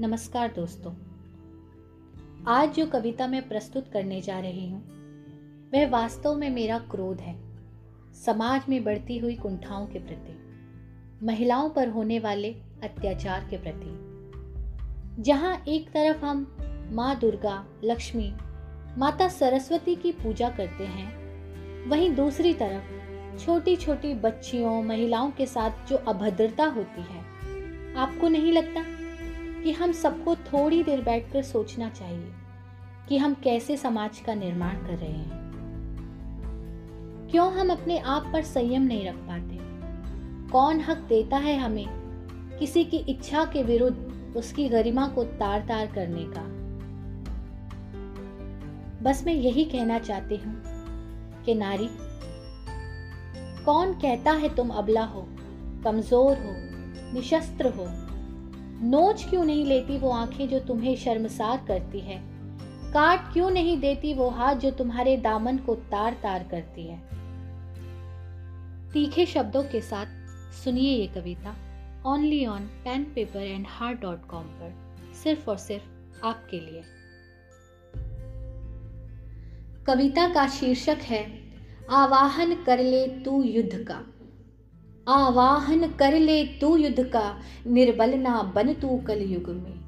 नमस्कार दोस्तों। आज जो कविता मैं प्रस्तुत करने जा रही हूँ, वह वास्तव में मेरा क्रोध है, समाज में बढ़ती हुई कुंठाओं के प्रति, महिलाओं पर होने वाले अत्याचार के प्रति। जहाँ एक तरफ़ हम माँ दुर्गा, लक्ष्मी, माता सरस्वती की पूजा करते हैं, वहीं दूसरी तरफ़ छोटी छोटी बच्चियों, महिलाओं के साथ जो अभद्रता होती है, आपको नहीं लगता? कि हम सबको थोड़ी देर बैठकर सोचना चाहिए कि हम कैसे समाज का निर्माण कर रहे हैं। क्यों हम अपने आप पर संयम नहीं रख पाते? कौन हक देता है हमें किसी की इच्छा के विरुद्ध उसकी गरिमा को तार तार करने का? बस मैं यही कहना चाहती हूँ कि नारी, कौन कहता है तुम अबला हो, कमज़ोर हो, निशस्त्र हो? नोच क्यों नहीं लेती वो आँखें जो तुम्हें शर्मसार करती है? काट क्यों नहीं देती वो हाथ जो तुम्हारे दामन को तार तार करती है? तीखे शब्दों के साथ सुनिए ये कविता only on pen paper and heart dot com पर, सिर्फ़ और सिर्फ़ आपके लिए। कविता का शीर्षक है, आवाहन कर ले तू युद्ध का। आवाहन कर ले तू युद्ध का, निर्बल ना बन तू कल युग में।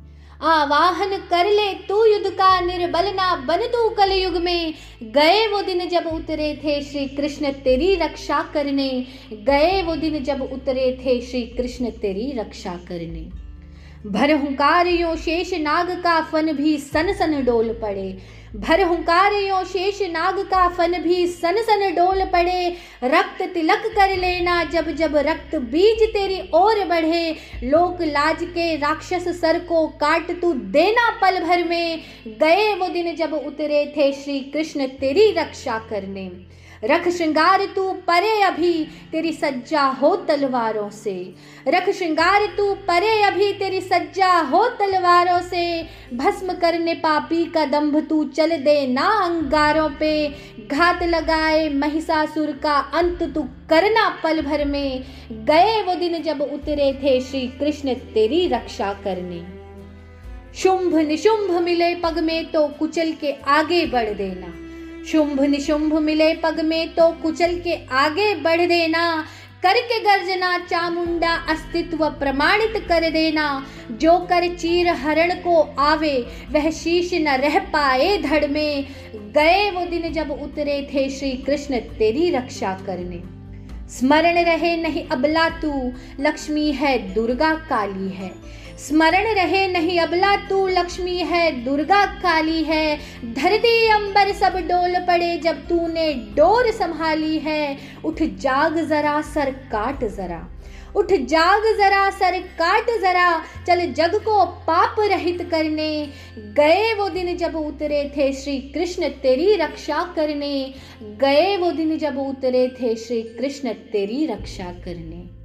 आवाहन कर ले तू युद्ध का, निर्बल ना बन तू कल युग में। गए वो दिन जब उतरे थे श्री कृष्ण तेरी रक्षा करने। गए वो दिन जब उतरे थे श्री कृष्ण तेरी रक्षा करने। भर हुंकार यो शेष नाग का फन भी सन सन डोल पड़े। भर हुंकार यो शेष नाग का फन भी सन सन डोल पड़े। रक्त तिलक कर लेना जब जब रक्त बीज तेरी ओर बढ़े। लोक लाज के राक्षस सर को काट तू देना पल भर में। गए वो दिन जब उतरे थे श्री कृष्ण तेरी रक्षा करने। रख श्रृंगार तू परे अभी, तेरी सज्जा हो तलवारों से। रख श्रृंगार तू परे अभी, तेरी सज्जा हो तलवारों से। भस्म करने पापी का दंभ तू चल दे ना अंगारों पे। घात लगाए महिषासुर का अंत तू करना पल भर में। गए वो दिन जब उतरे थे श्री कृष्ण तेरी रक्षा करने। शुंभ निशुंभ मिले पग में तो कुचल के आगे बढ़ देना। शुंभ निशुंभ मिले पग में तो कुचल के आगे बढ़ देना। करके गर्जना चामुंडा अस्तित्व प्रमाणित कर देना। जो कर चीर हरण को आवे, वह शीश न रह पाए धड़ में। गए वो दिन जब उतरे थे श्री कृष्ण तेरी रक्षा करने। स्मरण रहे नहीं अबला तू, लक्ष्मी है दुर्गा काली है। स्मरण रहे नहीं अबला, तू लक्ष्मी है, दुर्गा काली है। धरती अंबर सब डोल पड़े जब तूने डोर संभाली है। उठ जाग जरा, सर काट जरा। उठ जाग जरा, सर काट जरा। चल जग को पाप रहित करने। गए वो दिन जब उतरे थे श्री कृष्ण तेरी रक्षा करने। गए वो दिन जब उतरे थे श्री कृष्ण तेरी रक्षा करने।